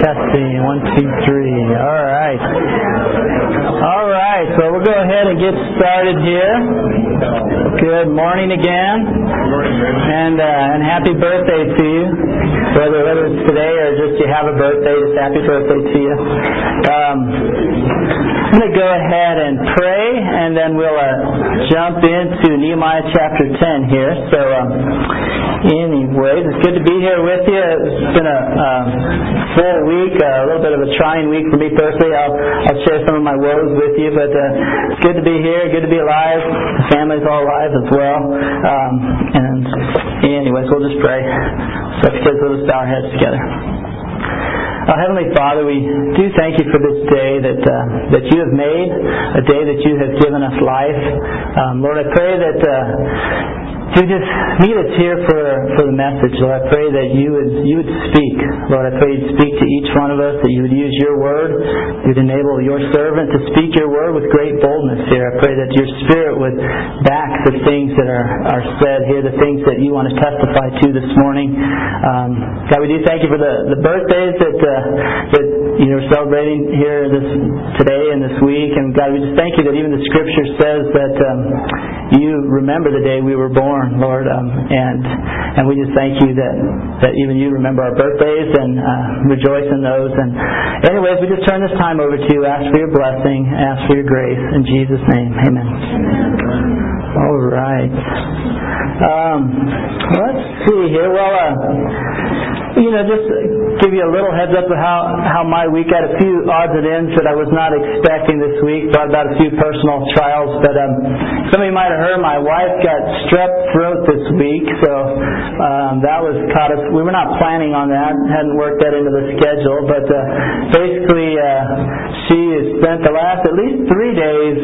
Testing, one, two, three. All right. All right, so we'll go ahead and get started here. Good morning again. And, uh, and happy birthday to you. Whether, whether it's today or just you have a birthday, just happy birthday to you. Um, I'm going to go ahead and pray, and then we'll uh, jump into Nehemiah chapter 10 here. So, um, anyways, it's good to be here with you. It's been a um, full week, uh, a little bit of a trying week for me personally. I'll, I'll share some of my woes with you, but uh, it's good to be here, good to be alive. The family's all alive as well. Um, and anyways, we'll just pray. So, because we'll just bow our heads together. Uh, Heavenly Father, we do thank you for this day that uh, that you have made, a day that you have given us life. Um, Lord, I pray that uh, you just meet us here for, for the message. Lord, I pray that you would you would speak. Lord, I pray you'd speak to each one of us, that you would use your word. You'd enable your servant to speak your word with great boldness here. I pray that your spirit would back the things that are, are said here, the things that you want to testify to this morning. Um, God, we do thank you for the, the birthdays that uh, that you know celebrating here this today and this week. And God, we just thank you that even the scripture says that um, you remember the day we were born. Lord, um, and and we just thank you that that even you remember our birthdays and uh, rejoice in those. And anyways, we just turn this time over to you. Ask for your blessing. Ask for your grace in Jesus' name. Amen. All right. Um, let's see here. Well, uh, you know, just give you a little heads up of how how my week had a few odds and ends that I was not expecting this week. Brought about a few personal trials, but um, some of you might have heard my wife got strep throat this week, so um, that was caught us. We were not planning on that, hadn't worked that into the schedule, but uh, basically uh, she has spent the last at least three days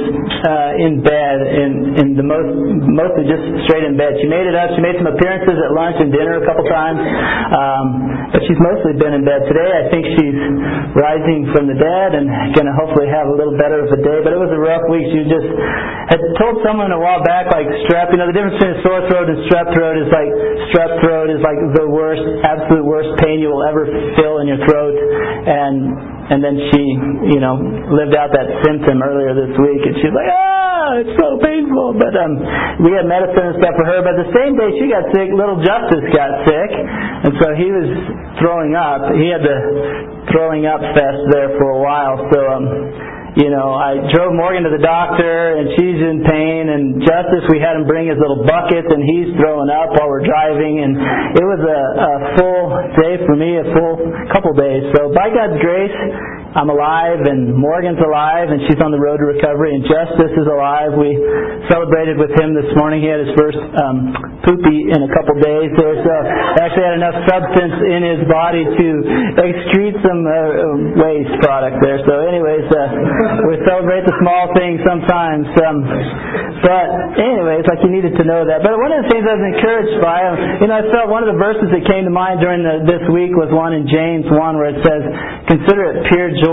uh, in bed, in in the most mostly just straight in bed. She made it up. She made some appearances at lunch and dinner a couple times. Um, but she's mostly been in bed today. I think she's rising from the dead and going to hopefully have a little better of a day. But it was a rough week. She just had told someone a while back, like strep. You know, the difference between a sore throat and strep throat is like strep throat is like the worst, absolute worst pain you will ever feel in your throat. And and then she, you know, lived out that symptom earlier this week, and she's like, ah, it's so painful. But um, we had medicine and stuff for her. But the same day she got sick, little Justice got sick, and so he was throwing up. He had the throwing up fest there for a while. So um, you know, I drove Morgan to the doctor, and she's in pain. And Justice, we had him bring his little buckets, and he's throwing up while we're driving. And it was a, a full day for me, a full couple days. So by God's grace, I'm alive, and Morgan's alive, and she's on the road to recovery, and Justice is alive. We celebrated with him this morning. He had his first um, poopy in a couple days there, so actually had enough substance in his body to excrete some uh, waste product there. So, anyways, uh, we celebrate the small things sometimes. Um, but, anyways, like you needed to know that. But one of the things I was encouraged by, um, you know, I felt one of the verses that came to mind during the, this week was one in James 1 where it says, Consider it pure joy,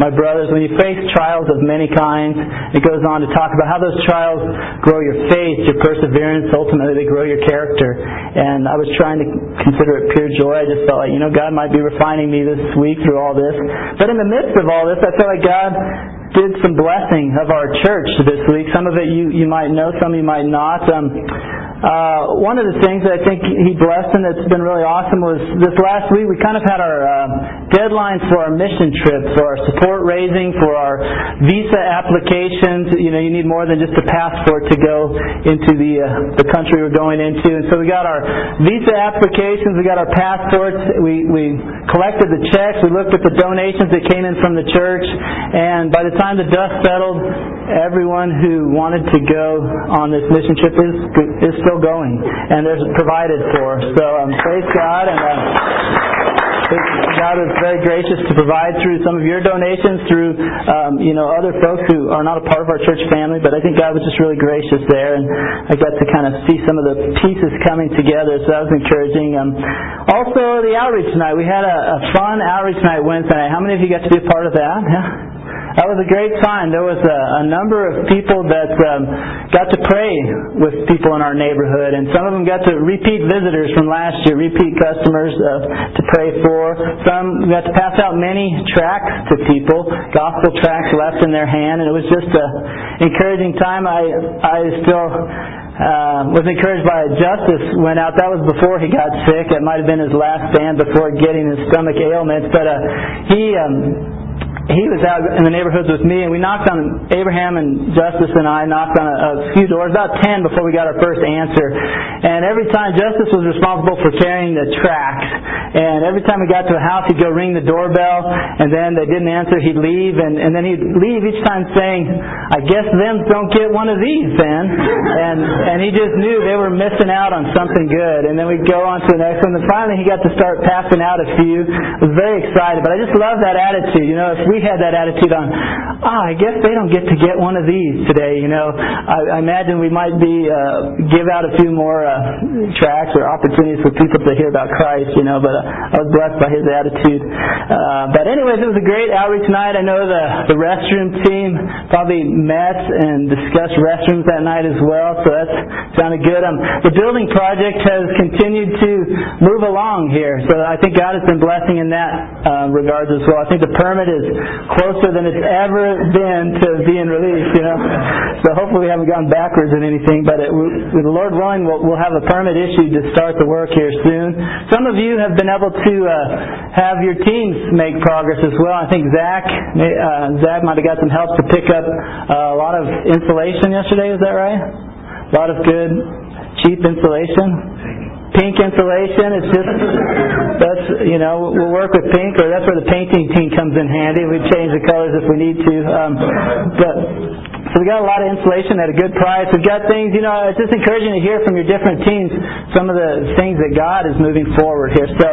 my brothers, when you face trials of many kinds. It goes on to talk about how those trials grow your faith, your perseverance, ultimately they grow your character. And I was trying to consider it pure joy. I just felt like, you know, God might be refining me this week through all this. But in the midst of all this, I felt like God did some blessing of our church this week. Some of it you, you might know, some you might not. Um, uh, one of the things that I think he blessed and that's been really awesome was this last week we kind of had our uh, deadlines for our mission trip, for our support raising, for our visa applications. You know, you need more than just a passport to go into the uh, the country we're going into. And so we got our visa applications, we got our passports, we we collected the checks, we looked at the donations that came in from the church, and by the time the dust settled, everyone who wanted to go on this mission trip is is still still going, and there's provided for. So um, praise God, and uh, God is very gracious to provide through some of your donations, through um, you know other folks who are not a part of our church family. But I think God was just really gracious there, and I got to kind of see some of the pieces coming together. So that was encouraging. Um, also, the outreach night. We had a, a fun outreach night Wednesday night. How many of you got to be a part of that? Yeah. That was a great time. There was a, a number of people that um, got to pray with people in our neighborhood, and some of them got to repeat visitors from last year, repeat customers uh, to pray for. Some got to pass out many tracts to people, gospel tracts left in their hand, and it was just an encouraging time. I I still uh, was encouraged by Justice went out. That was before he got sick. It might have been his last stand before getting his stomach ailments. But uh, he um, he was out in the neighborhoods with me, and we knocked on Abraham and Justice and I knocked on a, a few doors, about ten before we got our first answer. And every time Justice was responsible for carrying the tracts, and every time we got to a house, he'd go ring the doorbell, and then they didn't answer, he'd leave, and, and then he'd leave each time saying, "I guess them don't get one of these then." And and he just knew they were missing out on something good. And then we'd go on to the next one, and finally he got to start passing out a few. I was very excited, but I just love that attitude. You know, if we we had that attitude on, ah, I guess they don't get to get one of these today. You know, I, I imagine we might be uh, give out a few more uh, tracts or opportunities for people to hear about Christ. You know, but uh, I was blessed by his attitude. Uh, but anyways, it was a great outreach night. I know the the restroom team probably met and discussed restrooms that night as well, so that sounded good. Um, the building project has continued to move along here, so I think God has been blessing in that uh, regards as well. I think the permit is closer than it's ever been to being released, you know. So hopefully we haven't gone backwards in anything, but it, with the Lord willing, we'll, we'll, have a permit issued to start the work here soon. Some of you have been able to uh, have your teams make progress as well. I think Zach, uh, Zach might have got some help to pick up uh, a lot of insulation yesterday. Is that right? A lot of good, cheap insulation pink insulation. It's just that's you know we'll work with pink, or that's where the painting team comes in handy. We change the colors if we need to. Um, but so we got a lot of insulation at a good price. We've got things, you know, it's just encouraging to hear from your different teams some of the things that God is moving forward here. So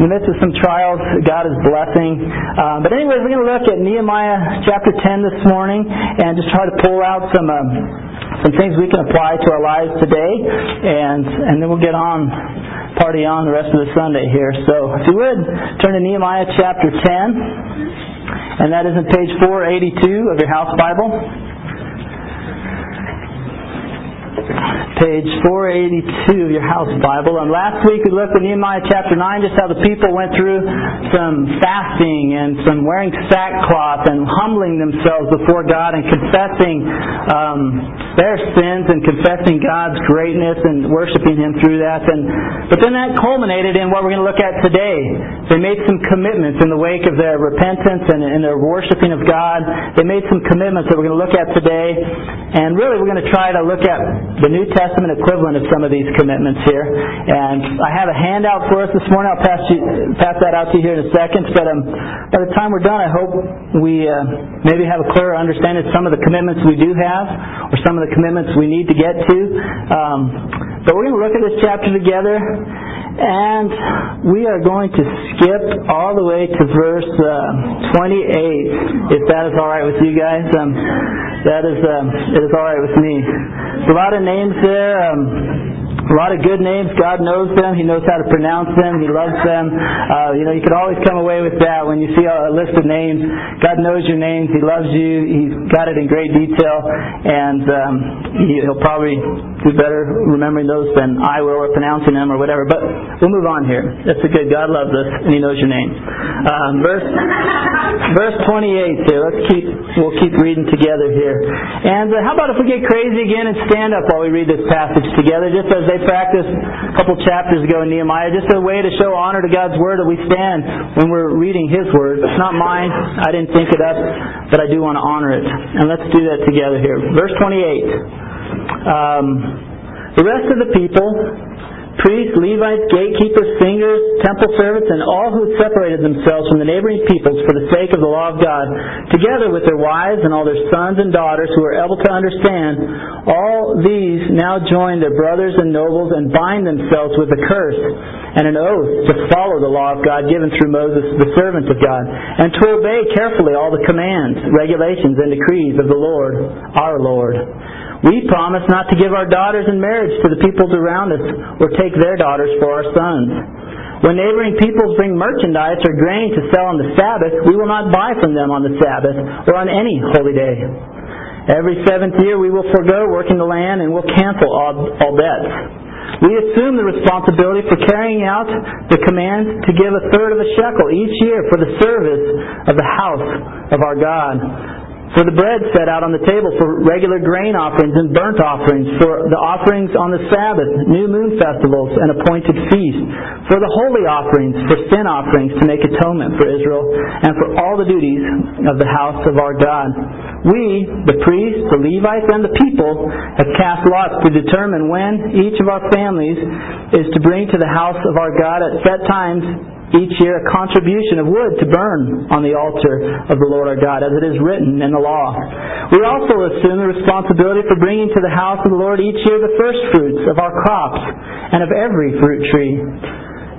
in the midst of some trials, God is blessing. Um, but anyways, we're going to look at Nehemiah chapter 10 this morning and just try to pull out some. Um, some things we can apply to our lives today, and and then we'll get on party on the rest of the Sunday here. So if you would turn to Nehemiah chapter 10, and that is in page 482 of your house Bible. Page 482 of your house Bible. And last week we looked at Nehemiah chapter 9, just how the people went through some fasting and some wearing sackcloth and humbling themselves before God and confessing um, their sins and confessing God's greatness and worshiping Him through that. And but then that culminated in what we're going to look at today. They made some commitments in the wake of their repentance and in their worshiping of God. They made some commitments that we're going to look at today. And really, we're going to try to look at the New Testament equivalent of some of these commitments here. And I have a handout for us this morning. I'll pass, you, pass that out to you here in a second. But um, by the time we're done, I hope we uh, maybe have a clearer understanding of some of the commitments we do have or some of the commitments we need to get to. Um, but we're going to look at this chapter together. And we are going to skip all the way to verse uh, 28, if that is all right with you guys. Um, that is, uh, it is all right with me. There's a lot of names there. Um, a lot of good names. God knows them. He knows how to pronounce them. He loves them. Uh, you know, you could always come away with that when you see a list of names. God knows your names. He loves you. He's got it in great detail, and um, he'll probably do better remembering those than I will, or pronouncing them, or whatever. But we'll move on here. That's a good. God loves us, and He knows your name. Um, verse verse 28. Here, let's keep. We'll keep reading together here. And uh, how about if we get crazy again and stand up while we read this passage together, just as they practiced a couple chapters ago in Nehemiah, just a way to show honor to God's Word that we stand when we're reading His Word. It's not mine. I didn't think it up, but I do want to honor it. And let's do that together here. Verse 28. Um, the rest of the people priests, Levites, gatekeepers, singers, temple servants, and all who separated themselves from the neighboring peoples for the sake of the law of God, together with their wives and all their sons and daughters who were able to understand, all these now join their brothers and nobles and bind themselves with a curse and an oath to follow the law of God given through Moses, the servant of God, and to obey carefully all the commands, regulations, and decrees of the Lord, our Lord. We promise not to give our daughters in marriage to the peoples around us or take their daughters for our sons. When neighboring peoples bring merchandise or grain to sell on the Sabbath, we will not buy from them on the Sabbath or on any holy day. Every seventh year we will forego working the land and will cancel all, all debts. We assume the responsibility for carrying out the command to give a third of a shekel each year for the service of the house of our God for the bread set out on the table, for regular grain offerings and burnt offerings, for the offerings on the Sabbath, new moon festivals, and appointed feasts, for the holy offerings, for sin offerings to make atonement for Israel, and for all the duties of the house of our God. We, the priests, the Levites, and the people, have cast lots to determine when each of our families is to bring to the house of our God at set times each year a contribution of wood to burn on the altar of the Lord our God, as it is written in the law. We also assume the responsibility for bringing to the house of the Lord each year the first fruits of our crops and of every fruit tree.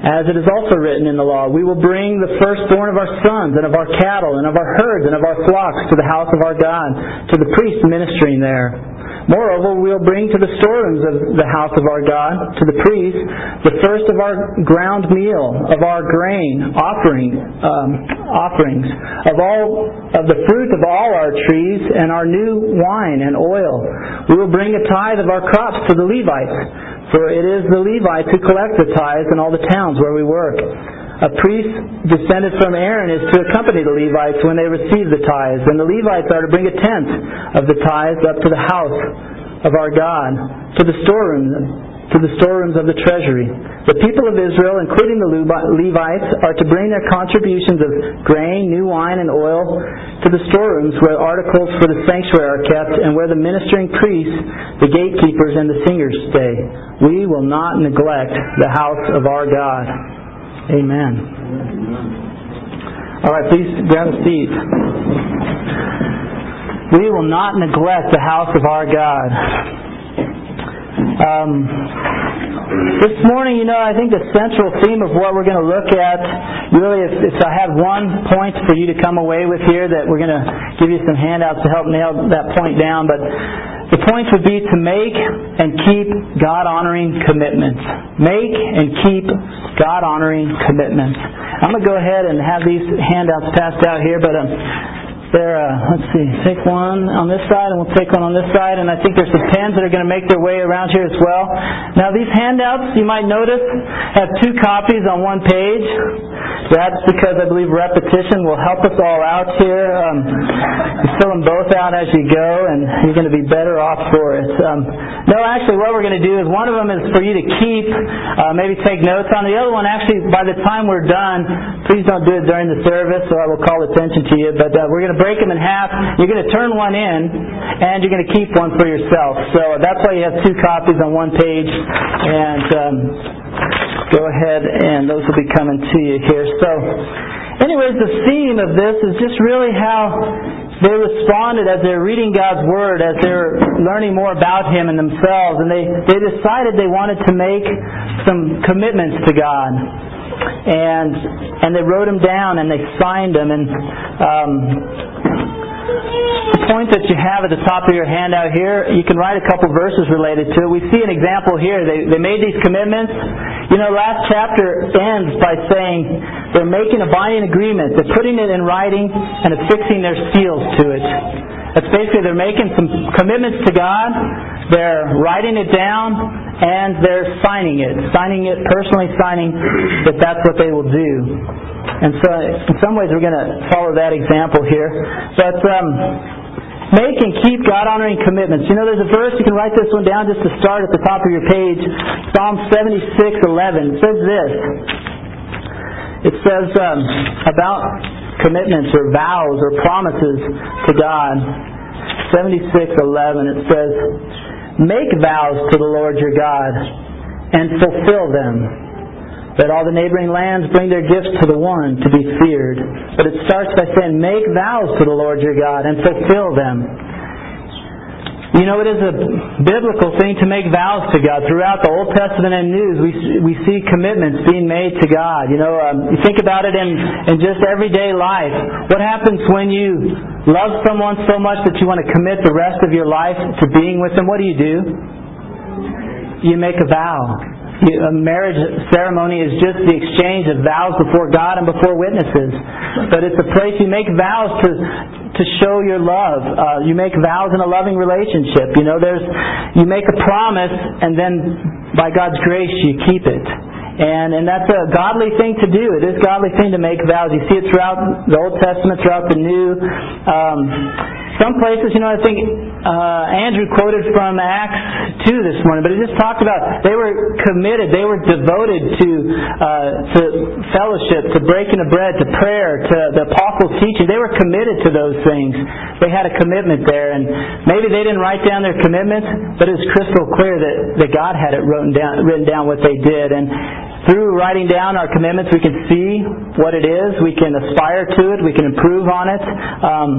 As it is also written in the law, we will bring the firstborn of our sons and of our cattle and of our herds and of our flocks to the house of our God, to the priest ministering there. Moreover, we'll bring to the storerooms of the house of our God, to the priest, the first of our ground meal, of our grain, offering, um, offerings, of all of the fruit of all our trees, and our new wine and oil. We will bring a tithe of our crops to the Levites, for it is the Levites who collect the tithes in all the towns where we work. A priest descended from Aaron is to accompany the Levites when they receive the tithes, and the Levites are to bring a tenth of the tithes up to the house of our God, to the storeroom, to the storerooms of the treasury. The people of Israel, including the Levites, are to bring their contributions of grain, new wine, and oil to the storerooms where articles for the sanctuary are kept and where the ministering priests, the gatekeepers, and the singers stay. We will not neglect the house of our God. Amen. All right, please grab a seat. We will not neglect the house of our God. Um, this morning, you know, I think the central theme of what we're going to look at, really, if, if I have one point for you to come away with here, that we're going to give you some handouts to help nail that point down, but the point would be to make and keep God honoring commitments. Make and keep God honoring commitments. I'm going to go ahead and have these handouts passed out here, but um, there, uh, let's see, take one on this side and we'll take one on this side, and I think there's some pens that are going to make their way around here as well. Now, these handouts, you might notice, have two copies on one page. That's because I believe repetition will help us all out here. Um, you fill them both out as you go, and you're going to be better off for it. Um, no, actually, what we're going to do is one of them is for you to keep, uh, maybe take notes on. The other one, actually, by the time we're done, please don't do it during the service, or I will call attention to you. But uh, we're going to break them in half. You're going to turn one in, and you're going to keep one for yourself. So that's why you have two copies on one page, and. Um, go ahead and those will be coming to you here. So, anyways, the theme of this is just really how they responded as they're reading God's Word, as they're learning more about Him and themselves, and they, they decided they wanted to make some commitments to God. And and they wrote them down and they signed them and um, the point that you have at the top of your handout here, you can write a couple verses related to it. We see an example here. They, they made these commitments. You know, last chapter ends by saying they're making a binding agreement. They're putting it in writing and affixing their seals to it. That's basically they're making some commitments to God. They're writing it down and they're signing it, signing it personally, signing that that's what they will do. And so, in some ways, we're going to follow that example here. But um, make and keep God honoring commitments. You know, there's a verse you can write this one down just to start at the top of your page. Psalm 76:11 says this. It says um, about commitments or vows or promises to God. 76:11 it says, "Make vows to the Lord your God and fulfill them." Let all the neighboring lands bring their gifts to the one to be feared. But it starts by saying, Make vows to the Lord your God and fulfill them. You know, it is a biblical thing to make vows to God. Throughout the Old Testament and News, we, we see commitments being made to God. You know, um, you think about it in, in just everyday life. What happens when you love someone so much that you want to commit the rest of your life to being with them? What do you do? You make a vow. A marriage ceremony is just the exchange of vows before God and before witnesses. But it's a place you make vows to to show your love. Uh, you make vows in a loving relationship. You know, there's you make a promise, and then by God's grace you keep it. And and that's a godly thing to do. It is a godly thing to make vows. You see it throughout the Old Testament, throughout the New. Um, some places, you know, I think uh, Andrew quoted from Acts 2 this morning, but it just talked about they were committed, they were devoted to uh, to fellowship, to breaking of bread, to prayer, to the apostles' teaching. They were committed to those things. They had a commitment there, and maybe they didn't write down their commitments, but it was crystal clear that, that God had it written down, written down what they did. And through writing down our commitments, we can see what it is. We can aspire to it. We can improve on it. Um,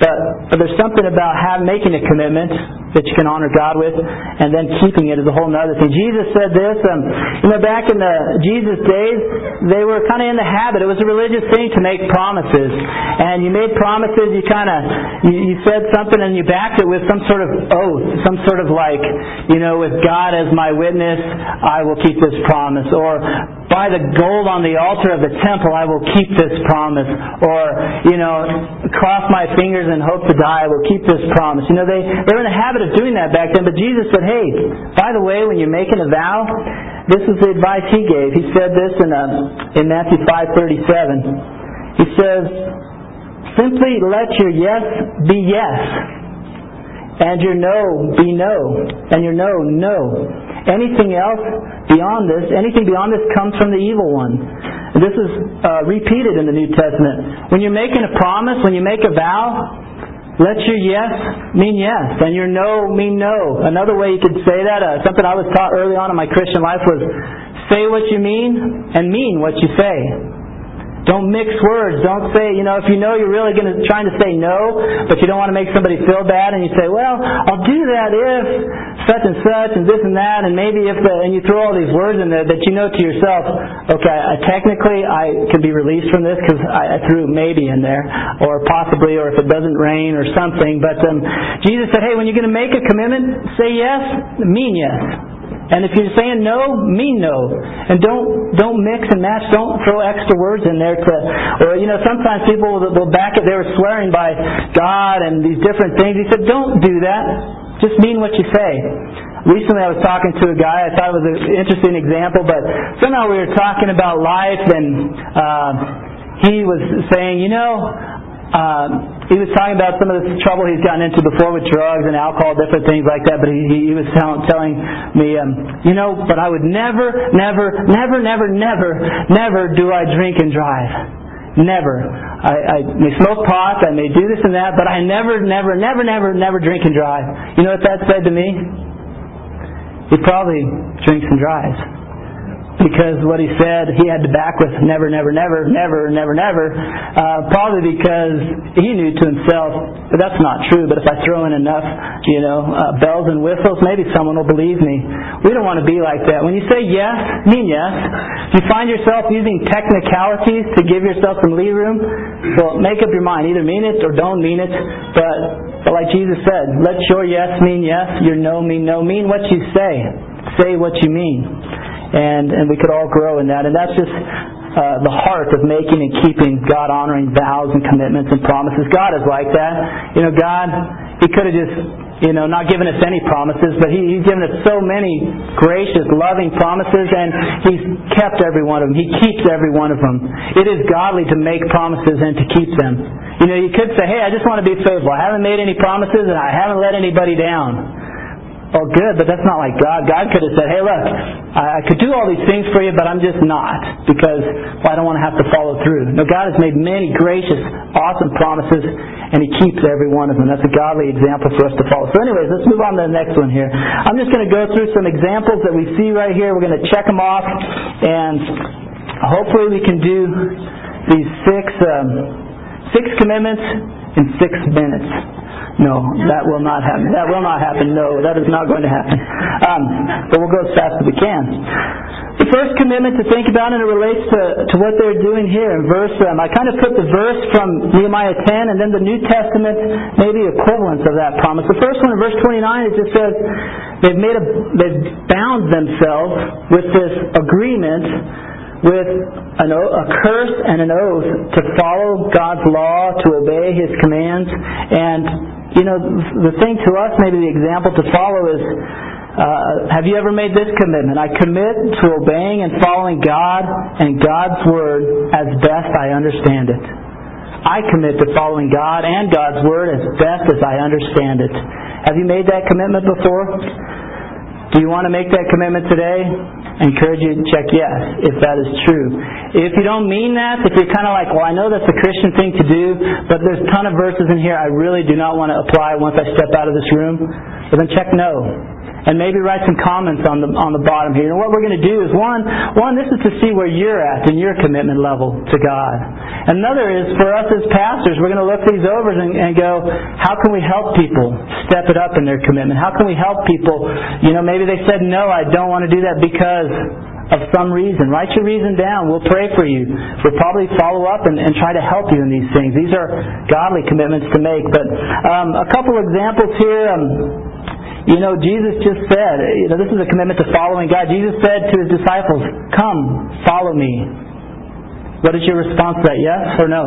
but, but there's something about have, making a commitment that you can honor God with, and then keeping it is a whole other thing. Jesus said this. Um, you know, back in the Jesus days, they were kind of in the habit. It was a religious thing to make promises, and you made promises. You kind of you, you said something, and you backed it with some sort of oath, some sort of like, you know, with God as my witness, I will keep this promise, or by the gold on the altar of the temple, I will keep this promise. Or, you know, cross my fingers and hope to die, I will keep this promise. You know, they, they were in the habit of doing that back then, but Jesus said, hey, by the way, when you're making a vow, this is the advice he gave. He said this in, uh, in Matthew 5.37. He says, simply let your yes be yes, and your no be no, and your no, no. Anything else beyond this, anything beyond this comes from the evil one. This is uh, repeated in the New Testament. When you're making a promise, when you make a vow, let your yes mean yes, and your no mean no. Another way you could say that, uh, something I was taught early on in my Christian life was say what you mean and mean what you say. Don't mix words. Don't say, you know, if you know you're really going to trying to say no, but you don't want to make somebody feel bad, and you say, well, I'll do that if such and such and this and that, and maybe if the, and you throw all these words in there that you know to yourself, okay, I, technically I can be released from this because I, I threw maybe in there, or possibly, or if it doesn't rain or something. But um, Jesus said, hey, when you're going to make a commitment, say yes, mean yes. And if you're saying no, mean no. And don't don't mix and match. Don't throw extra words in there to, or you know, sometimes people will, will back it. They were swearing by God and these different things. He said, don't do that. Just mean what you say. Recently, I was talking to a guy. I thought it was an interesting example, but somehow we were talking about life, and uh, he was saying, you know, uh, he was talking about some of the trouble he's gotten into before with drugs and alcohol, different things like that. But he, he was tell, telling me, um, you know, but I would never, never, never, never, never, never do I drink and drive. Never. I, I may smoke pot, I may do this and that, but I never, never, never, never, never drink and drive. You know what that said to me? He probably drinks and drives because what he said he had to back with never, never, never, never, never, never, uh, probably because he knew to himself that that's not true. But if I throw in enough, you know, uh, bells and whistles, maybe someone will believe me. We don't want to be like that. When you say yes, mean yes. If you find yourself using technicalities to give yourself some lead room, well, make up your mind. Either mean it or don't mean it. But, but like Jesus said, let your yes mean yes, your no mean no. Mean what you say. Say what you mean and and we could all grow in that. And that's just uh, the heart of making and keeping God honoring vows and commitments and promises. God is like that. You know, God, He could have just you know, not given us any promises, but he, He's given us so many gracious, loving promises, and He's kept every one of them. He keeps every one of them. It is godly to make promises and to keep them. You know, you could say, hey, I just want to be faithful. I haven't made any promises, and I haven't let anybody down. Oh, good, but that's not like God. God could have said, hey, look, I could do all these things for you, but I'm just not because well, I don't want to have to follow through. No, God has made many gracious, awesome promises, and He keeps every one of them. That's a godly example for us to follow. So, anyways, let's move on to the next one here. I'm just going to go through some examples that we see right here. We're going to check them off, and hopefully we can do these six. Um, six commitments in six minutes. No, that will not happen. That will not happen. No, that is not going to happen. Um, but we'll go as fast as we can. The first commitment to think about, and it relates to, to what they're doing here in verse. Um, I kind of put the verse from Nehemiah 10, and then the New Testament, maybe equivalents of that promise. The first one in verse 29, it just says they've made a, they've bound themselves with this agreement with an, a curse and an oath to follow God's law, to obey His commands. And, you know, the thing to us, maybe the example to follow is uh, have you ever made this commitment? I commit to obeying and following God and God's Word as best I understand it. I commit to following God and God's Word as best as I understand it. Have you made that commitment before? Do you want to make that commitment today? I encourage you to check yes, if that is true. If you don't mean that, if you're kind of like, well, I know that's a Christian thing to do, but there's a ton of verses in here I really do not want to apply once I step out of this room, well, then check no and maybe write some comments on the on the bottom here. And what we're going to do is one one this is to see where you're at in your commitment level to God. Another is for us as pastors, we're going to look these over and, and go, how can we help people step it up in their commitment? How can we help people? You know, maybe they said no, I don't want to do that because of some reason. Write your reason down. We'll pray for you. We'll probably follow up and, and try to help you in these things. These are godly commitments to make. But um, a couple examples here. Um, you know, Jesus just said, you know, this is a commitment to following God. Jesus said to his disciples, Come, follow me. What is your response to that? Yes or no?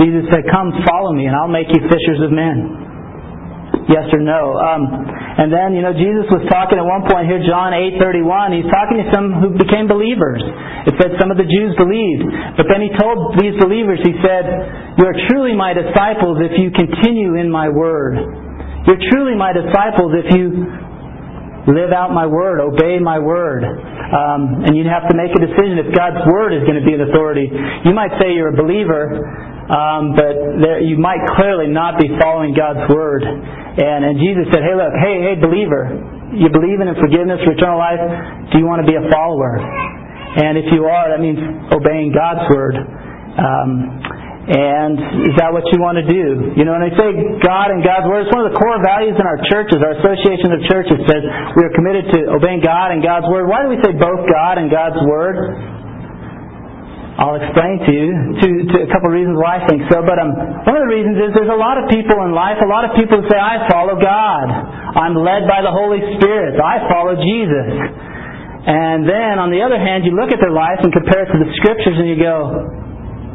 Jesus said, Come, follow me, and I'll make you fishers of men. Yes or no? Um, and then, you know, Jesus was talking at one point here, John 8:31. He's talking to some who became believers. It said some of the Jews believed, but then he told these believers, he said, "You are truly my disciples if you continue in my word." You're truly my disciples if you live out my word, obey my word. Um, and you'd have to make a decision if God's word is going to be an authority. You might say you're a believer, um, but there, you might clearly not be following God's word. And, and Jesus said, hey, look, hey, hey, believer, you believe in forgiveness for eternal life? Do you want to be a follower? And if you are, that means obeying God's word. Um, and is that what you want to do? You know, and I say God and God's Word, it's one of the core values in our churches, our association of churches says we are committed to obeying God and God's Word. Why do we say both God and God's Word? I'll explain to you to, to a couple of reasons why I think so. But um, one of the reasons is there's a lot of people in life, a lot of people who say, I follow God. I'm led by the Holy Spirit. I follow Jesus. And then, on the other hand, you look at their life and compare it to the Scriptures and you go,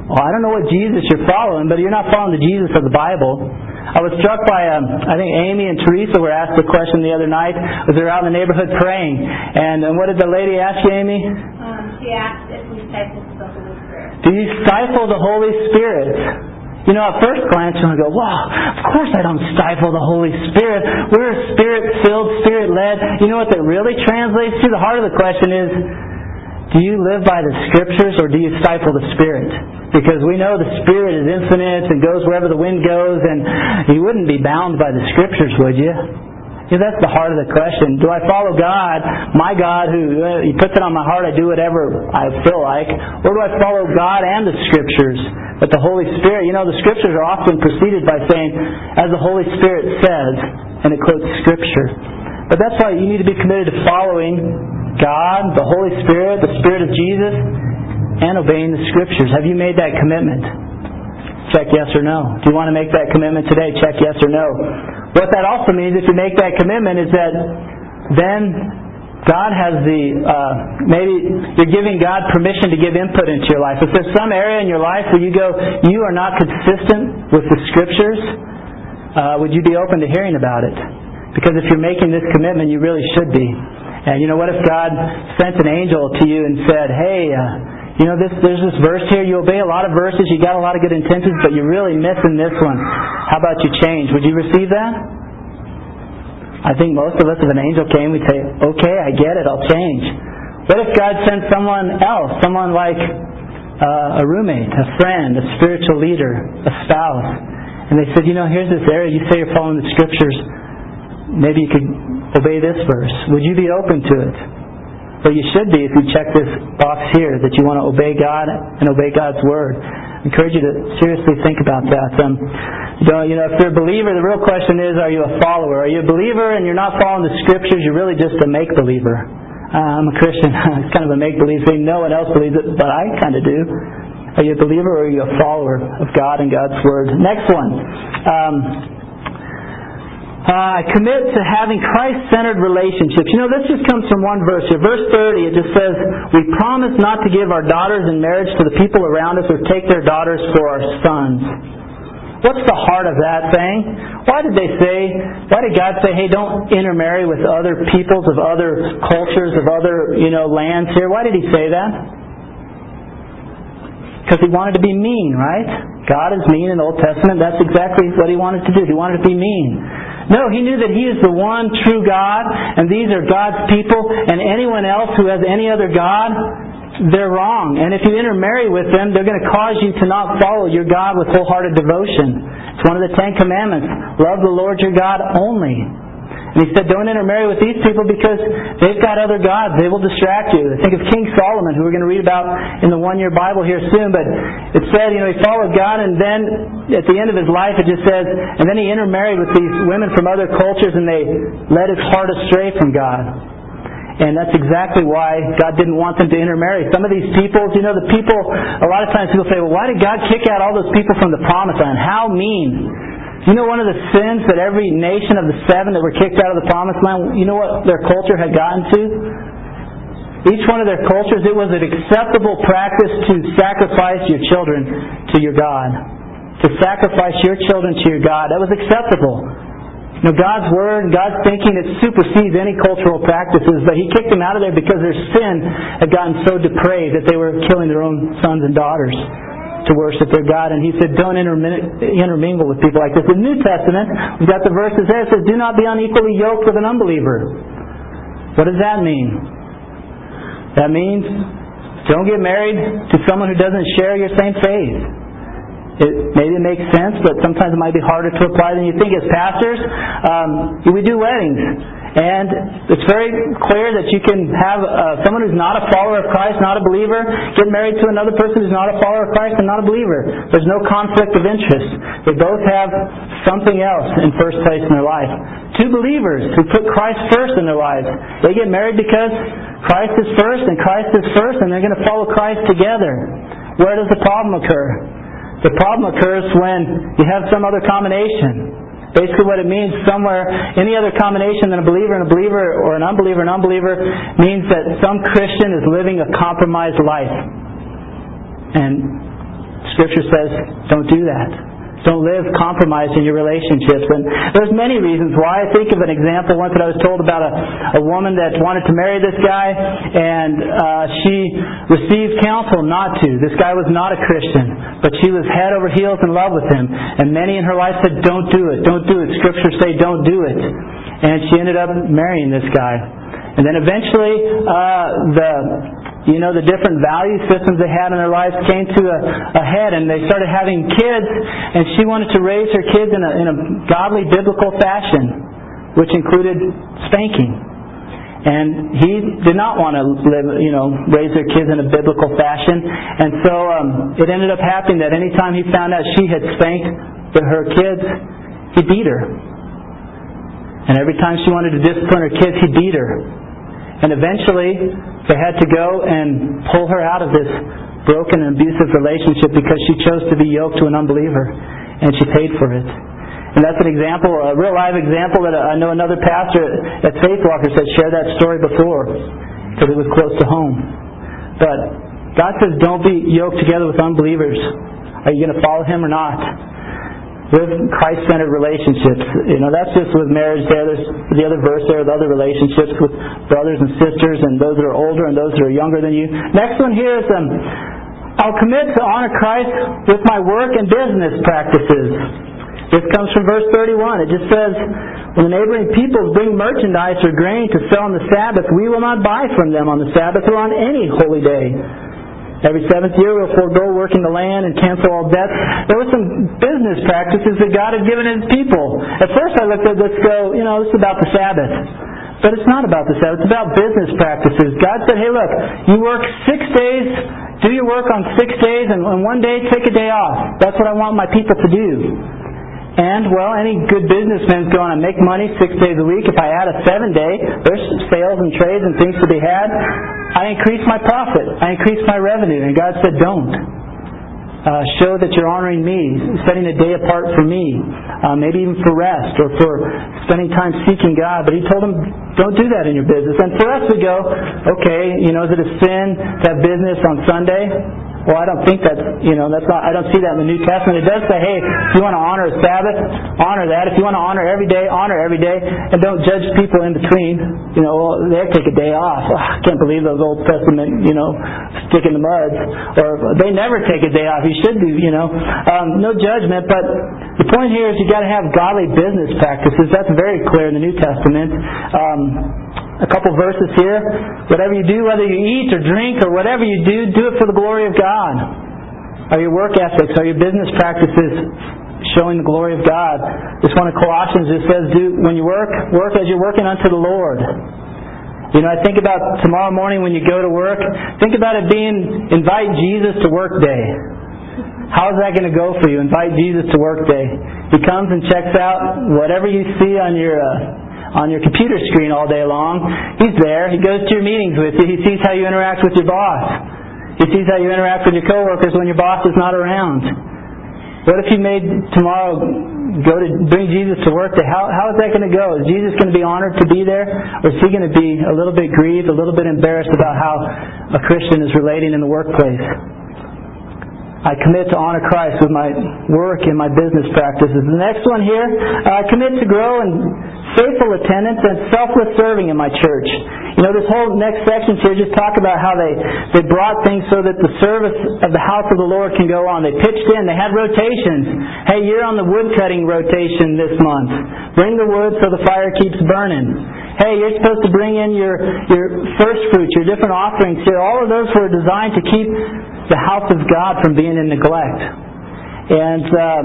well, I don't know what Jesus you're following, but you're not following the Jesus of the Bible. I was struck by, um, I think Amy and Teresa were asked a question the other night as they were out in the neighborhood praying. And, and what did the lady ask you, Amy? Um, she asked if we stifle the Holy Spirit. Do you stifle the Holy Spirit? You know, at first glance, you want to go, wow, of course I don't stifle the Holy Spirit. We're a spirit-filled, spirit-led. You know what that really translates to? The heart of the question is, do you live by the Scriptures or do you stifle the Spirit? Because we know the Spirit is infinite and goes wherever the wind goes, and you wouldn't be bound by the Scriptures, would you? Yeah, that's the heart of the question. Do I follow God, my God, who uh, He puts it on my heart, I do whatever I feel like, or do I follow God and the Scriptures? But the Holy Spirit, you know, the Scriptures are often preceded by saying, as the Holy Spirit says, and it quotes Scripture. But that's why you need to be committed to following God, the Holy Spirit, the Spirit of Jesus, and obeying the Scriptures. Have you made that commitment? Check yes or no. Do you want to make that commitment today? Check yes or no. What that also means, if you make that commitment, is that then God has the, uh, maybe you're giving God permission to give input into your life. If there's some area in your life where you go, you are not consistent with the Scriptures, uh, would you be open to hearing about it? Because if you're making this commitment, you really should be. And you know what if God sent an angel to you and said, hey, uh, you know, this, there's this verse here. You obey a lot of verses. You got a lot of good intentions, but you're really missing this one. How about you change? Would you receive that? I think most of us, if an angel came, we'd say, okay, I get it. I'll change. What if God sent someone else, someone like uh, a roommate, a friend, a spiritual leader, a spouse, and they said, you know, here's this area. You say you're following the scriptures. Maybe you could obey this verse. Would you be open to it? Well, you should be if you check this box here that you want to obey God and obey God's Word. I encourage you to seriously think about that. Um, you know, if you're a believer, the real question is, are you a follower? Are you a believer and you're not following the Scriptures? You're really just a make-believer. Uh, I'm a Christian. it's kind of a make-believe thing. No one else believes it, but I kind of do. Are you a believer or are you a follower of God and God's Word? Next one. Um, uh, I commit to having Christ-centered relationships. You know, this just comes from one verse here. Verse 30, it just says, We promise not to give our daughters in marriage to the people around us or take their daughters for our sons. What's the heart of that thing? Why did they say, why did God say, hey, don't intermarry with other peoples of other cultures, of other, you know, lands here? Why did He say that? Because He wanted to be mean, right? God is mean in the Old Testament. That's exactly what He wanted to do. He wanted to be mean. No, he knew that he is the one true God, and these are God's people, and anyone else who has any other God, they're wrong. And if you intermarry with them, they're going to cause you to not follow your God with wholehearted devotion. It's one of the Ten Commandments. Love the Lord your God only. And he said, don't intermarry with these people because they've got other gods. They will distract you. Think of King Solomon, who we're going to read about in the one-year Bible here soon. But it said, you know, he followed God, and then at the end of his life, it just says, and then he intermarried with these women from other cultures, and they led his heart astray from God. And that's exactly why God didn't want them to intermarry. Some of these peoples, you know, the people, a lot of times people say, well, why did God kick out all those people from the promised land? How mean. You know one of the sins that every nation of the seven that were kicked out of the promised land, you know what their culture had gotten to? Each one of their cultures, it was an acceptable practice to sacrifice your children to your God. To sacrifice your children to your God. That was acceptable. You know, God's Word, God's thinking, it supersedes any cultural practices, but He kicked them out of there because their sin had gotten so depraved that they were killing their own sons and daughters to worship their God. And he said, don't intermingle with people like this. In the New Testament, we've got the verses there that says, do not be unequally yoked with an unbeliever. What does that mean? That means don't get married to someone who doesn't share your same faith. It, maybe it makes sense, but sometimes it might be harder to apply than you think. As pastors, um, we do weddings. And it's very clear that you can have uh, someone who's not a follower of Christ, not a believer, get married to another person who's not a follower of Christ and not a believer. There's no conflict of interest. They both have something else in first place in their life. Two believers who put Christ first in their lives, they get married because Christ is first and Christ is first and they're going to follow Christ together. Where does the problem occur? The problem occurs when you have some other combination. Basically, what it means somewhere, any other combination than a believer and a believer or an unbeliever and unbeliever means that some Christian is living a compromised life. And Scripture says, don't do that. Don't live compromised in your relationships. And there's many reasons why. I think of an example once that I was told about a, a woman that wanted to marry this guy, and uh, she received counsel not to. This guy was not a Christian, but she was head over heels in love with him. And many in her life said, don't do it, don't do it. Scriptures say don't do it. And she ended up marrying this guy. And then eventually, uh, the you know, the different value systems they had in their lives came to a, a head and they started having kids and she wanted to raise her kids in a, in a godly biblical fashion, which included spanking. And he did not want to live, you know, raise their kids in a biblical fashion. And so um, it ended up happening that anytime he found out she had spanked her kids, he beat her. And every time she wanted to discipline her kids, he beat her. And eventually, they had to go and pull her out of this broken and abusive relationship because she chose to be yoked to an unbeliever. And she paid for it. And that's an example, a real live example that I know another pastor at Faith Walkers has shared that story before because it was close to home. But God says don't be yoked together with unbelievers. Are you going to follow him or not? With Christ-centered relationships. You know, that's just with marriage there. There's the other verse there, the other relationships with brothers and sisters and those that are older and those that are younger than you. Next one here is um, I'll commit to honor Christ with my work and business practices. This comes from verse 31. It just says, When the neighboring peoples bring merchandise or grain to sell on the Sabbath, we will not buy from them on the Sabbath or on any holy day. Every seventh year we'll forego working the land and cancel all debts. There were some business practices that God had given his people. At first I looked at this go, you know, this is about the Sabbath. But it's not about the Sabbath. It's about business practices. God said, hey, look, you work six days, do your work on six days, and one day, take a day off. That's what I want my people to do. And, well, any good businessman's going to make money six days a week. If I add a seven day, there's sales and trades and things to be had. I increase my profit. I increase my revenue. And God said, don't. Uh, show that you're honoring me, setting a day apart for me, uh, maybe even for rest or for spending time seeking God. But he told him, don't do that in your business. And for us, we go, okay, you know, is it a sin to have business on Sunday? Well, I don't think that's, you know, that's not, I don't see that in the New Testament. It does say, hey, if you want to honor a Sabbath, honor that. If you want to honor every day, honor every day. And don't judge people in between. You know, well, they take a day off. Oh, I can't believe those Old Testament, you know, stick in the mud. Or they never take a day off. You should do, you know. Um, no judgment, but the point here is you got to have godly business practices. That's very clear in the New Testament. Um, a couple verses here. Whatever you do, whether you eat or drink or whatever you do, do it for the glory of God. Are your work ethics, are your business practices showing the glory of God? This one in Colossians just says, do, when you work, work as you're working unto the Lord. You know, I think about tomorrow morning when you go to work, think about it being invite Jesus to work day. How is that going to go for you? Invite Jesus to work day. He comes and checks out whatever you see on your uh, on your computer screen all day long. He's there. He goes to your meetings with you. He sees how you interact with your boss. He sees how you interact with your coworkers when your boss is not around. What if you made tomorrow go to bring Jesus to work? How how is that going to go? Is Jesus going to be honored to be there, or is he going to be a little bit grieved, a little bit embarrassed about how a Christian is relating in the workplace? I commit to honor Christ with my work and my business practices. The next one here, uh, I commit to grow in faithful attendance and selfless serving in my church. You know, this whole next section here just talk about how they, they brought things so that the service of the house of the Lord can go on. They pitched in, they had rotations. Hey, you're on the wood cutting rotation this month. Bring the wood so the fire keeps burning. Hey, you're supposed to bring in your, your first fruits, your different offerings here. All of those were designed to keep the house of God from being in neglect. And um,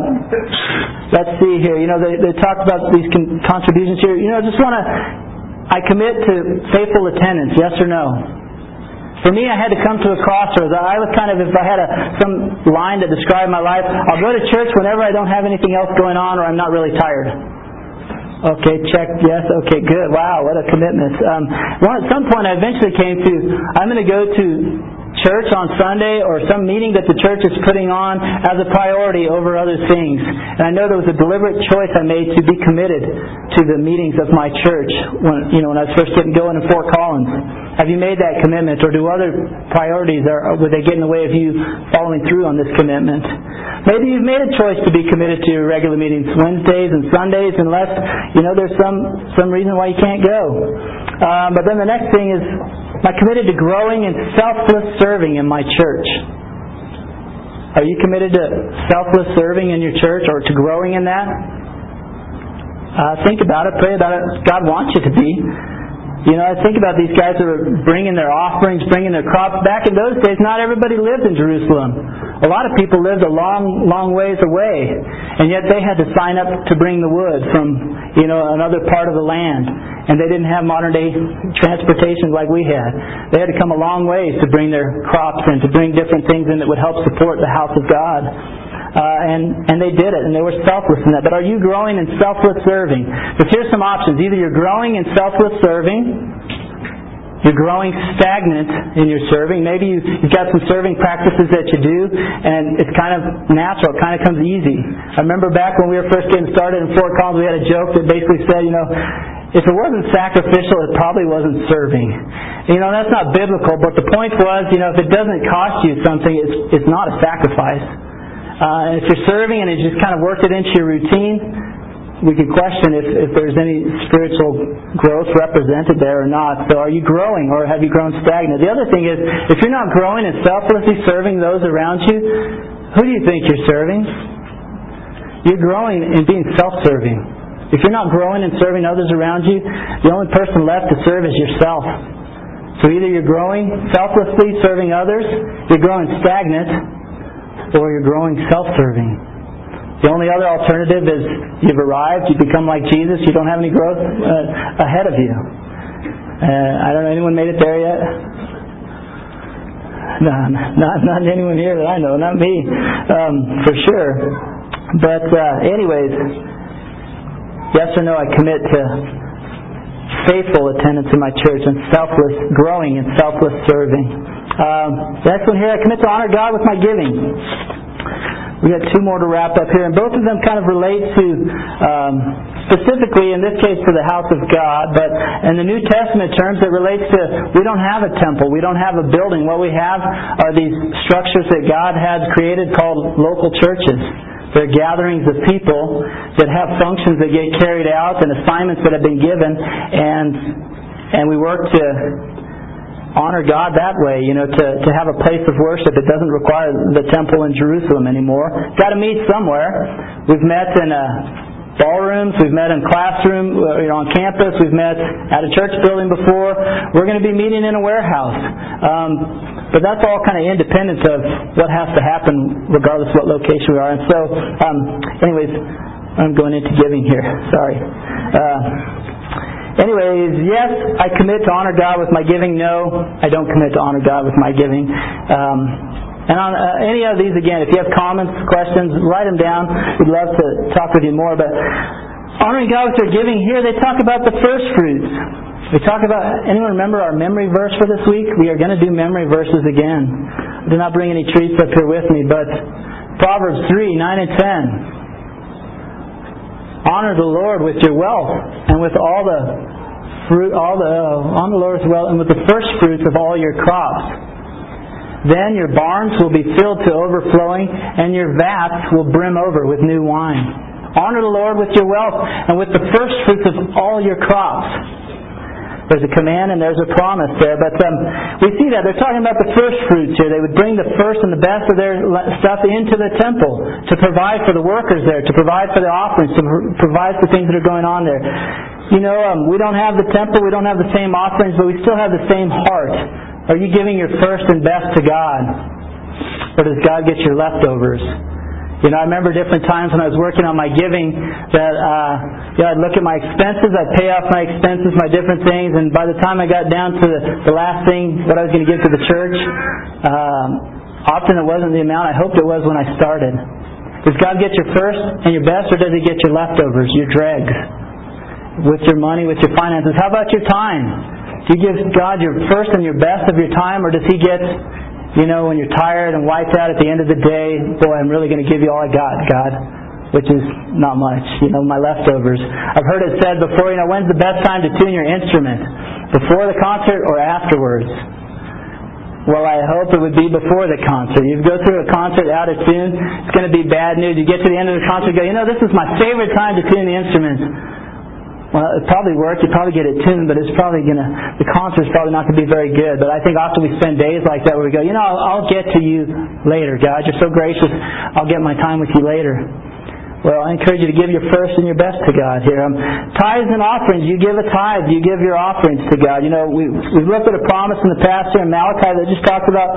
let's see here. You know, they, they talk about these con- contributions here. You know, I just want to. I commit to faithful attendance. Yes or no? For me, I had to come to a crossroads. I was kind of, if I had a, some line that described my life, I'll go to church whenever I don't have anything else going on or I'm not really tired. Okay, check. Yes. Okay, good. Wow, what a commitment. Um, well, at some point, I eventually came to. I'm going to go to church on Sunday or some meeting that the church is putting on as a priority over other things. And I know there was a deliberate choice I made to be committed to the meetings of my church when you know when I was first getting going in Fort Collins. Have you made that commitment, or do other priorities or would they get in the way of you following through on this commitment? Maybe you've made a choice to be committed to your regular meetings Wednesdays and Sundays, unless you know there's some some reason why you can't go. Um, but then the next thing is Am I committed to growing in selfless serving in my church? Are you committed to selfless serving in your church or to growing in that? Uh, think about it, pray about it. God wants you to be. You know, I think about these guys that are bringing their offerings, bringing their crops. Back in those days, not everybody lived in Jerusalem. A lot of people lived a long, long ways away, and yet they had to sign up to bring the wood from, you know, another part of the land. And they didn't have modern day transportation like we had. They had to come a long ways to bring their crops in, to bring different things in that would help support the house of God. Uh, and, and they did it, and they were selfless in that. But are you growing in selfless serving? Because here's some options. Either you're growing in selfless serving, you're growing stagnant in your serving. Maybe you, you've got some serving practices that you do, and it's kind of natural. It kind of comes easy. I remember back when we were first getting started in Fort Collins, we had a joke that basically said, you know, if it wasn't sacrificial, it probably wasn't serving. You know, that's not biblical, but the point was, you know, if it doesn't cost you something, it's, it's not a sacrifice. Uh, if you're serving and it just kind of worked it into your routine, we could question if, if there's any spiritual growth represented there or not. So are you growing or have you grown stagnant? The other thing is, if you're not growing and selflessly serving those around you, who do you think you're serving? You're growing in being self-serving. If you're not growing and serving others around you, the only person left to serve is yourself. So either you're growing selflessly serving others, you're growing stagnant, or you're growing self-serving. The only other alternative is you've arrived, you become like Jesus, you don't have any growth uh, ahead of you. Uh, I don't know, anyone made it there yet? No, not not anyone here that I know, not me, um, for sure. But uh, anyways, yes or no, I commit to faithful attendance in my church and selfless growing and selfless serving. The next one here, I commit to honor God with my giving. We got two more to wrap up here, and both of them kind of relate to, um, specifically in this case, to the house of God, but in the New Testament terms, it relates to we don't have a temple, we don't have a building. What we have are these structures that God has created called local churches. They're gatherings of people that have functions that get carried out and assignments that have been given, and and we work to honor God that way, you know, to, to have a place of worship. It doesn't require the temple in Jerusalem anymore. Got to meet somewhere. We've met in uh, ballrooms, we've met in classroom, uh, you know, on campus, we've met at a church building before. We're going to be meeting in a warehouse. Um, but that's all kind of independent of what has to happen, regardless of what location we are. And so, um, anyways, I'm going into giving here. Sorry. Uh, anyways, yes, I commit to honor God with my giving. No, I don't commit to honor God with my giving. Um, and on uh, any of these, again, if you have comments, questions, write them down. We'd love to talk with you more. But honoring God with their giving here, they talk about the first fruits. We talk about, anyone remember our memory verse for this week? We are going to do memory verses again. I did not bring any treats up here with me, but Proverbs 3, 9 and 10. Honor the Lord with your wealth and with all the fruit, all the, uh, honor the Lord with wealth and with the first fruits of all your crops. Then your barns will be filled to overflowing and your vats will brim over with new wine. Honor the Lord with your wealth and with the first fruits of all your crops. There's a command and there's a promise there. But um, we see that. They're talking about the first fruits here. They would bring the first and the best of their stuff into the temple to provide for the workers there, to provide for the offerings, to provide for things that are going on there. You know, um, we don't have the temple, we don't have the same offerings, but we still have the same heart. Are you giving your first and best to God? Or does God get your leftovers? You know, I remember different times when I was working on my giving that, uh, you know, I'd look at my expenses, I'd pay off my expenses, my different things, and by the time I got down to the, last thing, what I was going to give to the church, um, often it wasn't the amount I hoped it was when I started. Does God get your first and your best, or does He get your leftovers, your dregs? With your money, with your finances. How about your time? Do you give God your first and your best of your time, or does He get you know, when you're tired and wiped out at the end of the day, boy, I'm really going to give you all I got, God, which is not much, you know, my leftovers. I've heard it said before, you know, when's the best time to tune your instrument? Before the concert or afterwards? Well, I hope it would be before the concert. You go through a concert out of tune, it's going to be bad news. You get to the end of the concert, go, you know, this is my favorite time to tune the instruments. Well, it probably worked. You probably get it tuned, but it's probably gonna. The concert's probably not gonna be very good. But I think often we spend days like that where we go, you know, I'll, I'll get to you later, God. You're so gracious. I'll get my time with you later. Well, I encourage you to give your first and your best to God here. Um, tithes and offerings. You give a tithe. You give your offerings to God. You know, we, we've looked at a promise in the past here in Malachi that just talked about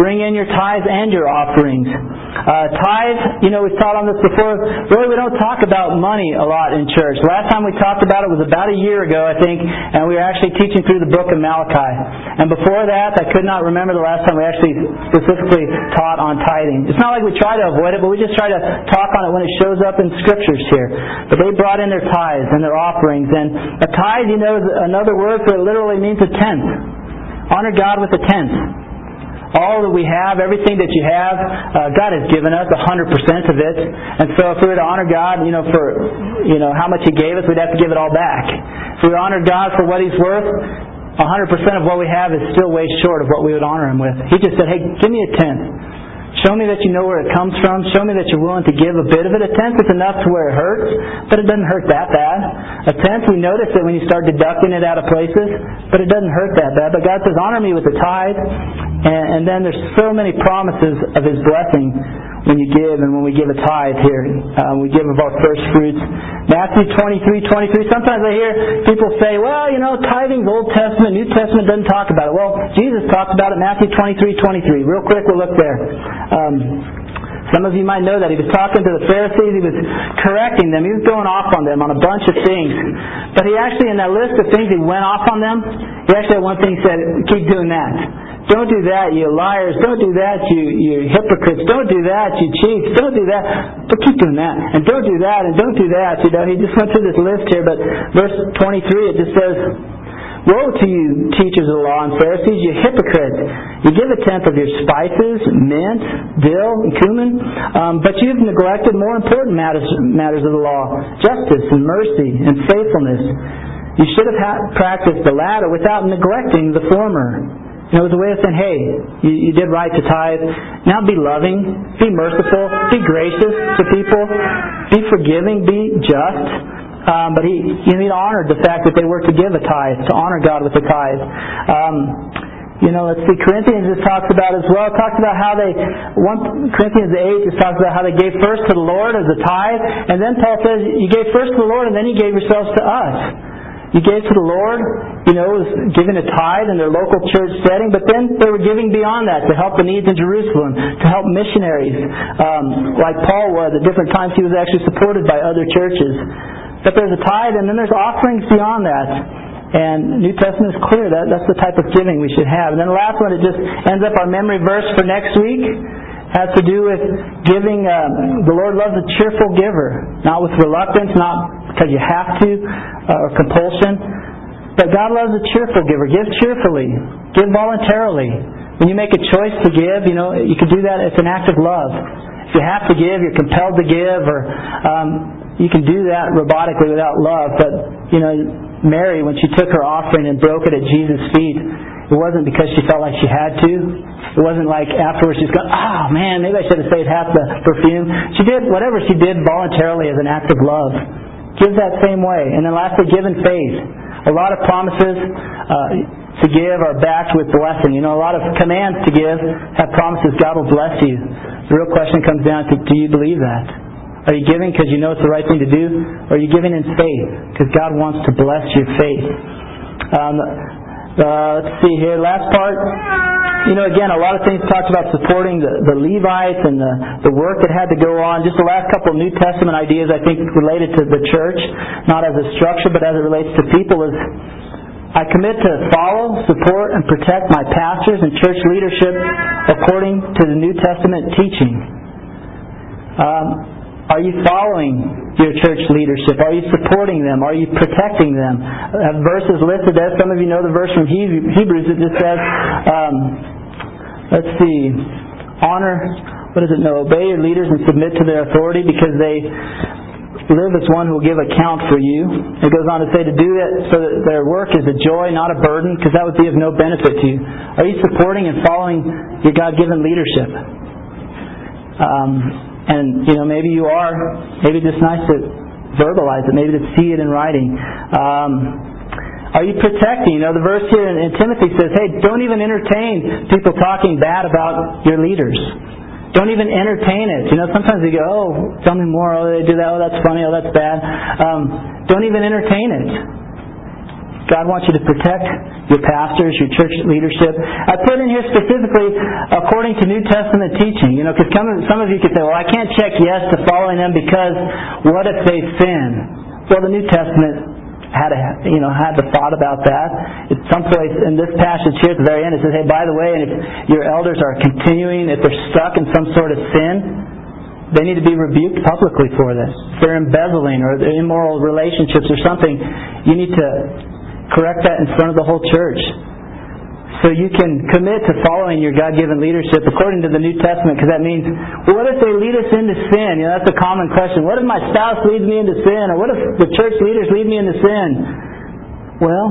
bring in your tithes and your offerings. Uh, tithe, you know, we've taught on this before. Really, we don't talk about money a lot in church. Last time we talked about it was about a year ago, I think, and we were actually teaching through the book of Malachi. And before that, I could not remember the last time we actually specifically taught on tithing. It's not like we try to avoid it, but we just try to talk on it when it shows up in scriptures here. But they brought in their tithes and their offerings. And a tithe, you know, is another word it literally means a tenth. Honor God with a tenth. All that we have, everything that you have, uh, God has given us 100% of it. And so if we were to honor God, you know, for, you know, how much He gave us, we'd have to give it all back. If we honor God for what He's worth, 100% of what we have is still way short of what we would honor Him with. He just said, hey, give me a tenth. Show me that you know where it comes from. Show me that you're willing to give a bit of it. A tenth is enough to where it hurts, but it doesn't hurt that bad. A tenth, we notice it when you start deducting it out of places, but it doesn't hurt that bad. But God says, honor me with the tithe. And, and then there's so many promises of His blessing when you give and when we give a tithe here. Uh, we give of our first fruits. Matthew 23, 23. Sometimes I hear people say, well, you know, tithing's Old Testament, New Testament doesn't talk about it. Well, Jesus talked about it Matthew 23, 23. Real quick, we'll look there. Um, Some of you might know that. He was talking to the Pharisees. He was correcting them. He was going off on them on a bunch of things. But he actually, in that list of things he went off on them, he actually had one thing he said, keep doing that. Don't do that, you liars. Don't do that, you, you hypocrites. Don't do that, you cheats. Don't do that. But keep doing that. And don't do that, and don't do that. You know, he just went through this list here. But verse 23, it just says, Woe to you, teachers of the law and Pharisees, you hypocrites! You give a tenth of your spices, mint, dill, and cumin, um, but you have neglected more important matters, matters of the law, justice and mercy and faithfulness. You should have practiced the latter without neglecting the former. You know, it was a way of saying, hey, you, you did right to tithe. Now be loving, be merciful, be gracious to people, be forgiving, be just. Um, but he, you know, he honored the fact that they were to give a tithe, to honor God with a tithe. Um, you know, let's see, Corinthians just talks about as well. Talks about how they, one Corinthians 8 just talks about how they gave first to the Lord as a tithe, and then Paul says, you gave first to the Lord, and then you gave yourselves to us. You gave to the Lord, you know, was giving a tithe in their local church setting, but then they were giving beyond that to help the needs in Jerusalem, to help missionaries, um, like Paul was. At different times he was actually supported by other churches. But there's a tithe, and then there's offerings beyond that. And New Testament is clear that that's the type of giving we should have. And then the last one, it just ends up our memory verse for next week has to do with giving. Uh, the Lord loves a cheerful giver, not with reluctance, not because you have to uh, or compulsion. But God loves a cheerful giver. Give cheerfully. Give voluntarily. When you make a choice to give, you know you can do that. It's an act of love. If you have to give, you're compelled to give, or um, you can do that robotically without love, but you know, Mary, when she took her offering and broke it at Jesus' feet, it wasn't because she felt like she had to. It wasn't like afterwards she's going, oh man, maybe I should have saved half the perfume. She did whatever she did voluntarily as an act of love. Give that same way. And then lastly, give in faith. A lot of promises uh, to give are backed with blessing. You know, a lot of commands to give have promises God will bless you. The real question comes down to, do you believe that? Are you giving because you know it's the right thing to do? Or are you giving in faith because God wants to bless your faith? Um, uh, let's see here. Last part. You know, again, a lot of things talked about supporting the, the Levites and the, the work that had to go on. Just the last couple of New Testament ideas, I think, related to the church, not as a structure, but as it relates to people, is I commit to follow, support, and protect my pastors and church leadership according to the New Testament teaching. Um, are you following your church leadership? Are you supporting them? Are you protecting them? Have verses listed there. Some of you know the verse from Hebrews that just says, um, let's see, honor, what does it know? Obey your leaders and submit to their authority because they live as one who will give account for you. It goes on to say to do that so that their work is a joy, not a burden, because that would be of no benefit to you. Are you supporting and following your God given leadership? Um, and, you know, maybe you are. Maybe it's just nice to verbalize it. Maybe to see it in writing. Um, are you protecting? You know, the verse here in, in Timothy says, hey, don't even entertain people talking bad about your leaders. Don't even entertain it. You know, sometimes they go, oh, tell me more. Oh, they do that. Oh, that's funny. Oh, that's bad. Um, don't even entertain it. God wants you to protect your pastors, your church leadership. I put in here specifically according to New Testament teaching. You know, because some of you could say, well, I can't check yes to following them because what if they sin? Well, the New Testament had a you know had the thought about that. It's someplace in this passage here at the very end. It says, "Hey, by the way, and if your elders are continuing, if they're stuck in some sort of sin, they need to be rebuked publicly for this. If they're embezzling or they're immoral relationships or something, you need to correct that in front of the whole church. So you can commit to following your God-given leadership according to the New Testament, because that means, what if they lead us into sin? You know, that's a common question. What if my spouse leads me into sin, or what if the church leaders lead me into sin? Well,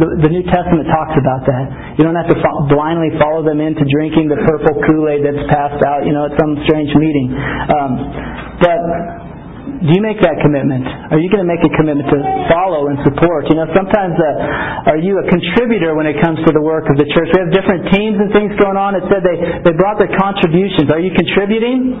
the, the New Testament talks about that. You don't have to fo- blindly follow them into drinking the purple Kool-Aid that's passed out, you know, at some strange meeting. Um, but do you make that commitment? Are you going to make a commitment to follow and support? You know, sometimes uh, are you a contributor when it comes to the work of the church? We have different teams and things going on. It said they, they brought their contributions. Are you contributing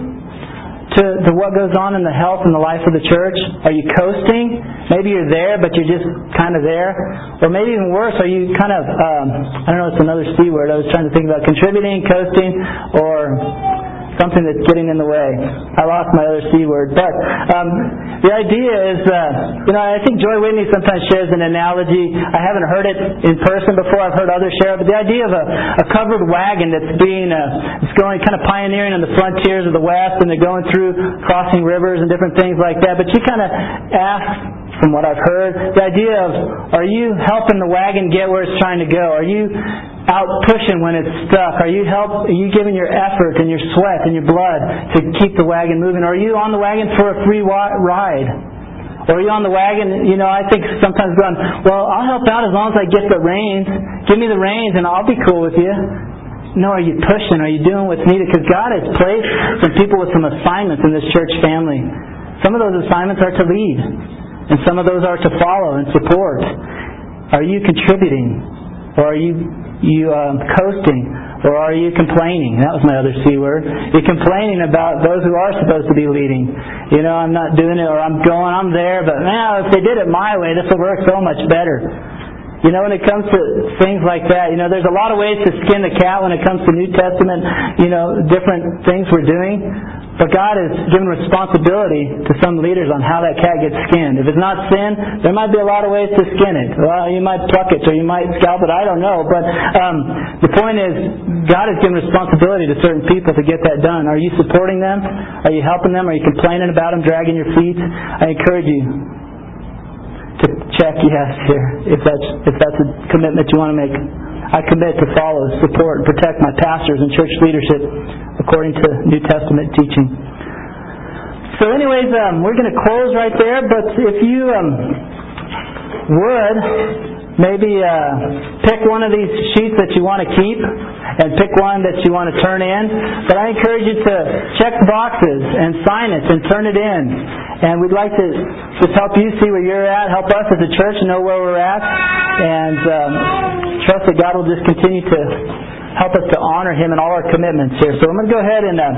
to, to what goes on in the health and the life of the church? Are you coasting? Maybe you're there, but you're just kind of there. Or maybe even worse, are you kind of, um, I don't know, it's another C word. I was trying to think about contributing, coasting, or something that's getting in the way. I lost my other C word. But um, the idea is, uh, you know, I think Joy Whitney sometimes shares an analogy. I haven't heard it in person before. I've heard others share it. But the idea of a, a covered wagon that's being, uh, it's going kind of pioneering in the frontiers of the West, and they're going through crossing rivers and different things like that. But you kind of ask from what I've heard. The idea of are you helping the wagon get where it's trying to go? Are you out pushing when it's stuck? Are you help? Are you giving your effort and your sweat and your blood to keep the wagon moving? Are you on the wagon for a free ride? Or are you on the wagon? You know, I think sometimes going, well, I'll help out as long as I get the reins. Give me the reins and I'll be cool with you. No, are you pushing? Are you doing what's needed? Because God has placed some people with some assignments in this church family. Some of those assignments are to lead, and some of those are to follow and support. Are you contributing? Or are you you um, coasting? Or are you complaining? That was my other C word. You're complaining about those who are supposed to be leading. You know, I'm not doing it, or I'm going, I'm there, but now if they did it my way, this would work so much better. You know, when it comes to things like that, you know, there's a lot of ways to skin the cat when it comes to New Testament, you know, different things we're doing. But God has given responsibility to some leaders on how that cat gets skinned. If it's not sin, there might be a lot of ways to skin it. Well, you might pluck it or you might scalp it. I don't know. But um, the point is, God has given responsibility to certain people to get that done. Are you supporting them? Are you helping them? Are you complaining about them, dragging your feet? I encourage you to check yes here if that's if that's a commitment you want to make. I commit to follow, support, and protect my pastors and church leadership according to New Testament teaching. So, anyways, um, we're going to close right there. But if you um, would maybe uh, pick one of these sheets that you want to keep and pick one that you want to turn in. But I encourage you to check boxes and sign it and turn it in. And we'd like to just help you see where you're at, help us as a church know where we're at, and um, trust that God will just continue to help us to honor Him in all our commitments here. So I'm going to go ahead and uh,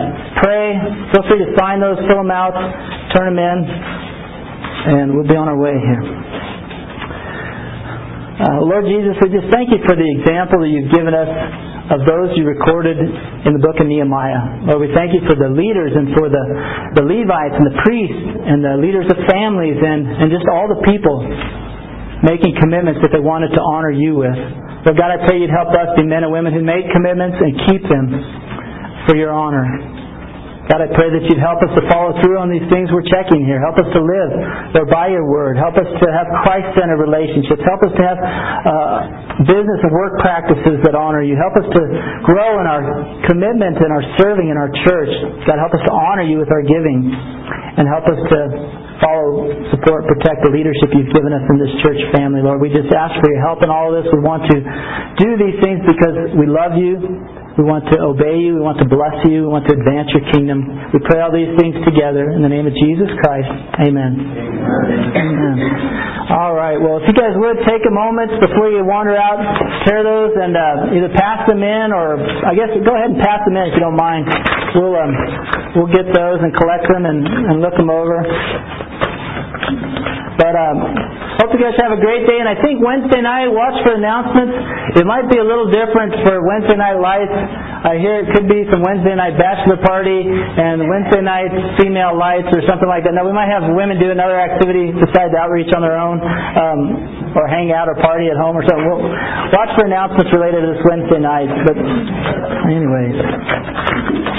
pray. Feel free to sign those, fill them out, turn them in, and we'll be on our way here. Uh, Lord Jesus, we just thank you for the example that you've given us of those you recorded in the book of Nehemiah. Lord, we thank you for the leaders and for the, the Levites and the priests and the leaders of families and, and just all the people making commitments that they wanted to honor you with. Lord God, I pray you'd help us be men and women who make commitments and keep them for your honor. God, I pray that you'd help us to follow through on these things we're checking here. Help us to live, by your word. Help us to have Christ-centered relationships. Help us to have uh, business and work practices that honor you. Help us to grow in our commitment and our serving in our church. God, help us to honor you with our giving. And help us to follow, support, protect the leadership you've given us in this church family, Lord. We just ask for your help in all of this. We want to do these things because we love you. We want to obey you. We want to bless you. We want to advance your kingdom. We pray all these things together in the name of Jesus Christ. Amen. Amen. All right. Well, if you guys would take a moment before you wander out, tear those and uh, either pass them in or I guess go ahead and pass them in if you don't mind. We'll um, we'll get those and collect them and, and look them over. But um, hope you guys have a great day. And I think Wednesday night, watch for announcements. It might be a little different for Wednesday night lights. I hear it could be some Wednesday night bachelor party and Wednesday night female lights or something like that. Now we might have women do another activity besides outreach on their own, um, or hang out or party at home or something. We'll watch for announcements related to this Wednesday night. But anyways.